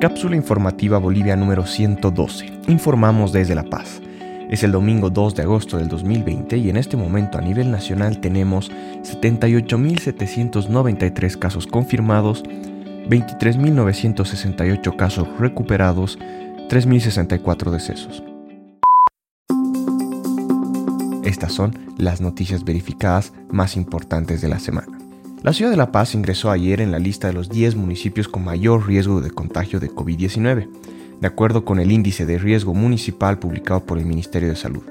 Cápsula informativa Bolivia número 112. Informamos desde La Paz. Es el domingo 2 de agosto del 2020 y en este momento a nivel nacional tenemos 78.793 casos confirmados, 23.968 casos recuperados, 3.064 decesos. Estas son las noticias verificadas más importantes de la semana. La ciudad de La Paz ingresó ayer en la lista de los 10 municipios con mayor riesgo de contagio de COVID-19, de acuerdo con el índice de riesgo municipal publicado por el Ministerio de Salud.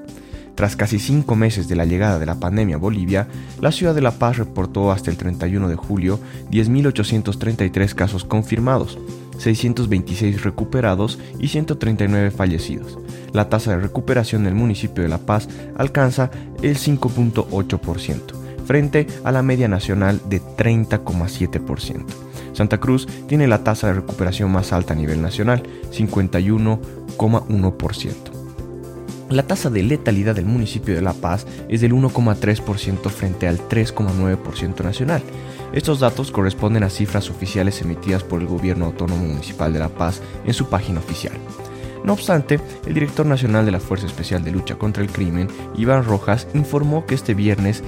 Tras casi cinco meses de la llegada de la pandemia a Bolivia, la ciudad de La Paz reportó hasta el 31 de julio 10.833 casos confirmados, 626 recuperados y 139 fallecidos. La tasa de recuperación del municipio de La Paz alcanza el 5.8% frente a la media nacional de 30,7%. Santa Cruz tiene la tasa de recuperación más alta a nivel nacional, 51,1%. La tasa de letalidad del municipio de La Paz es del 1,3% frente al 3,9% nacional. Estos datos corresponden a cifras oficiales emitidas por el Gobierno Autónomo Municipal de La Paz en su página oficial. No obstante, el director nacional de la Fuerza Especial de Lucha contra el Crimen, Iván Rojas, informó que este viernes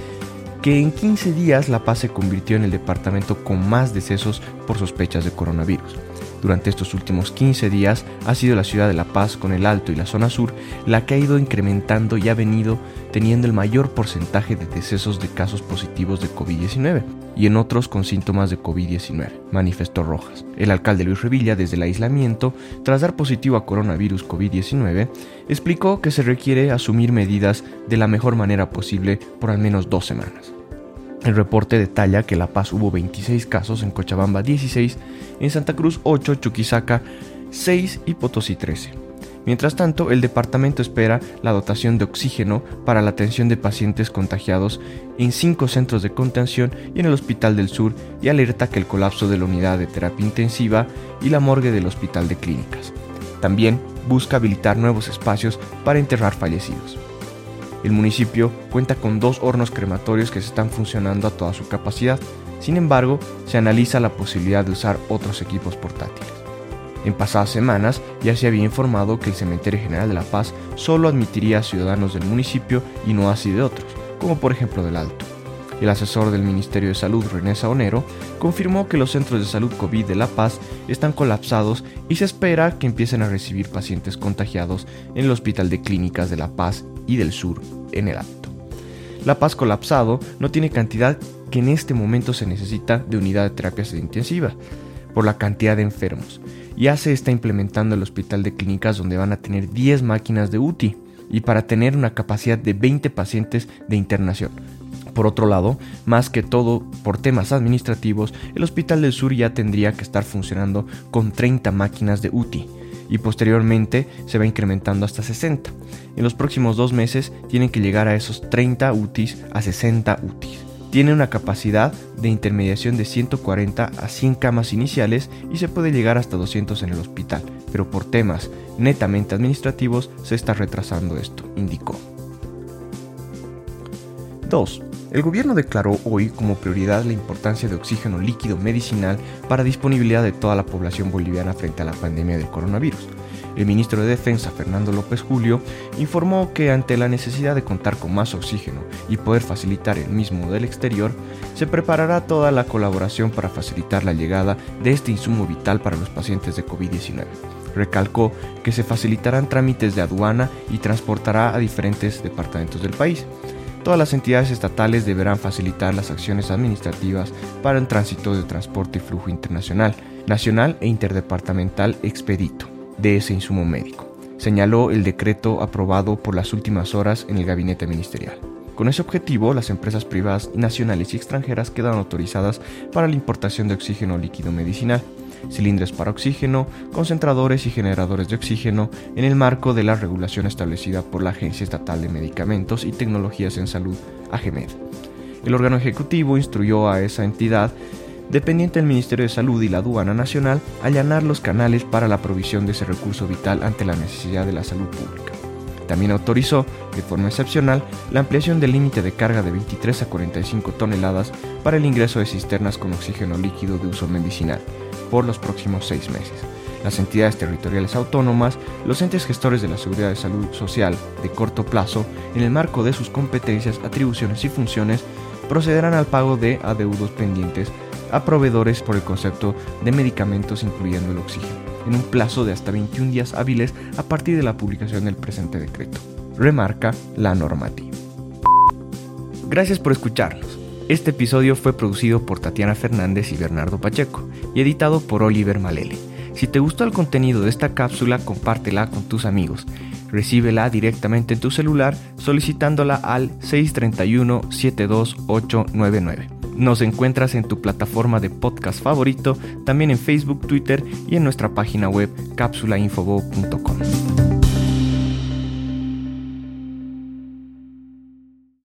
que en 15 días La Paz se convirtió en el departamento con más decesos por sospechas de coronavirus. Durante estos últimos 15 días ha sido la ciudad de La Paz con el Alto y la zona sur la que ha ido incrementando y ha venido teniendo el mayor porcentaje de decesos de casos positivos de COVID-19 y en otros con síntomas de COVID-19, manifestó Rojas. El alcalde Luis Revilla, desde el aislamiento, tras dar positivo a coronavirus COVID-19, explicó que se requiere asumir medidas de la mejor manera posible por al menos dos semanas. El reporte detalla que en La Paz hubo 26 casos, en Cochabamba 16, en Santa Cruz 8, Chuquisaca 6 y Potosí 13. Mientras tanto, el departamento espera la dotación de oxígeno para la atención de pacientes contagiados en cinco centros de contención y en el Hospital del Sur y alerta que el colapso de la unidad de terapia intensiva y la morgue del Hospital de Clínicas. También busca habilitar nuevos espacios para enterrar fallecidos. El municipio cuenta con dos hornos crematorios que se están funcionando a toda su capacidad. Sin embargo, se analiza la posibilidad de usar otros equipos portátiles. En pasadas semanas ya se había informado que el Cementerio General de La Paz solo admitiría a ciudadanos del municipio y no así de otros, como por ejemplo del Alto. El asesor del Ministerio de Salud, René Saonero, confirmó que los centros de salud COVID de La Paz están colapsados y se espera que empiecen a recibir pacientes contagiados en el Hospital de Clínicas de La Paz y del Sur en el Alto. La Paz colapsado no tiene cantidad que en este momento se necesita de unidad de terapia intensiva por la cantidad de enfermos. Ya se está implementando el hospital de clínicas donde van a tener 10 máquinas de UTI y para tener una capacidad de 20 pacientes de internación. Por otro lado, más que todo por temas administrativos, el Hospital del Sur ya tendría que estar funcionando con 30 máquinas de UTI y posteriormente se va incrementando hasta 60. En los próximos dos meses tienen que llegar a esos 30 UTIs a 60 UTIs. Tiene una capacidad de intermediación de 140 a 100 camas iniciales y se puede llegar hasta 200 en el hospital, pero por temas netamente administrativos se está retrasando esto, indicó. 2. El gobierno declaró hoy como prioridad la importancia de oxígeno líquido medicinal para disponibilidad de toda la población boliviana frente a la pandemia del coronavirus. El ministro de Defensa, Fernando López Julio, informó que ante la necesidad de contar con más oxígeno y poder facilitar el mismo del exterior, se preparará toda la colaboración para facilitar la llegada de este insumo vital para los pacientes de COVID-19. Recalcó que se facilitarán trámites de aduana y transportará a diferentes departamentos del país. Todas las entidades estatales deberán facilitar las acciones administrativas para el tránsito de transporte y flujo internacional, nacional e interdepartamental expedito de ese insumo médico, señaló el decreto aprobado por las últimas horas en el gabinete ministerial. Con ese objetivo, las empresas privadas nacionales y extranjeras quedan autorizadas para la importación de oxígeno líquido medicinal, cilindros para oxígeno, concentradores y generadores de oxígeno en el marco de la regulación establecida por la Agencia Estatal de Medicamentos y Tecnologías en Salud, AGMED. El órgano ejecutivo instruyó a esa entidad dependiente del Ministerio de Salud y la Aduana Nacional, allanar los canales para la provisión de ese recurso vital ante la necesidad de la salud pública. También autorizó, de forma excepcional, la ampliación del límite de carga de 23 a 45 toneladas para el ingreso de cisternas con oxígeno líquido de uso medicinal por los próximos seis meses. las entidades territoriales autónomas, los entes gestores de la seguridad de salud social de corto plazo, en el marco de sus competencias, atribuciones y funciones, procederán al pago de adeudos pendientes a proveedores por el concepto de medicamentos incluyendo el oxígeno, en un plazo de hasta 21 días hábiles a partir de la publicación del presente decreto. Remarca la normativa. Gracias por escucharnos. Este episodio fue producido por Tatiana Fernández y Bernardo Pacheco y editado por Oliver Malele. Si te gustó el contenido de esta cápsula, compártela con tus amigos. Recíbela directamente en tu celular solicitándola al 631-72899. Nos encuentras en tu plataforma de podcast favorito, también en Facebook, Twitter y en nuestra página web cápsulainfobo.com.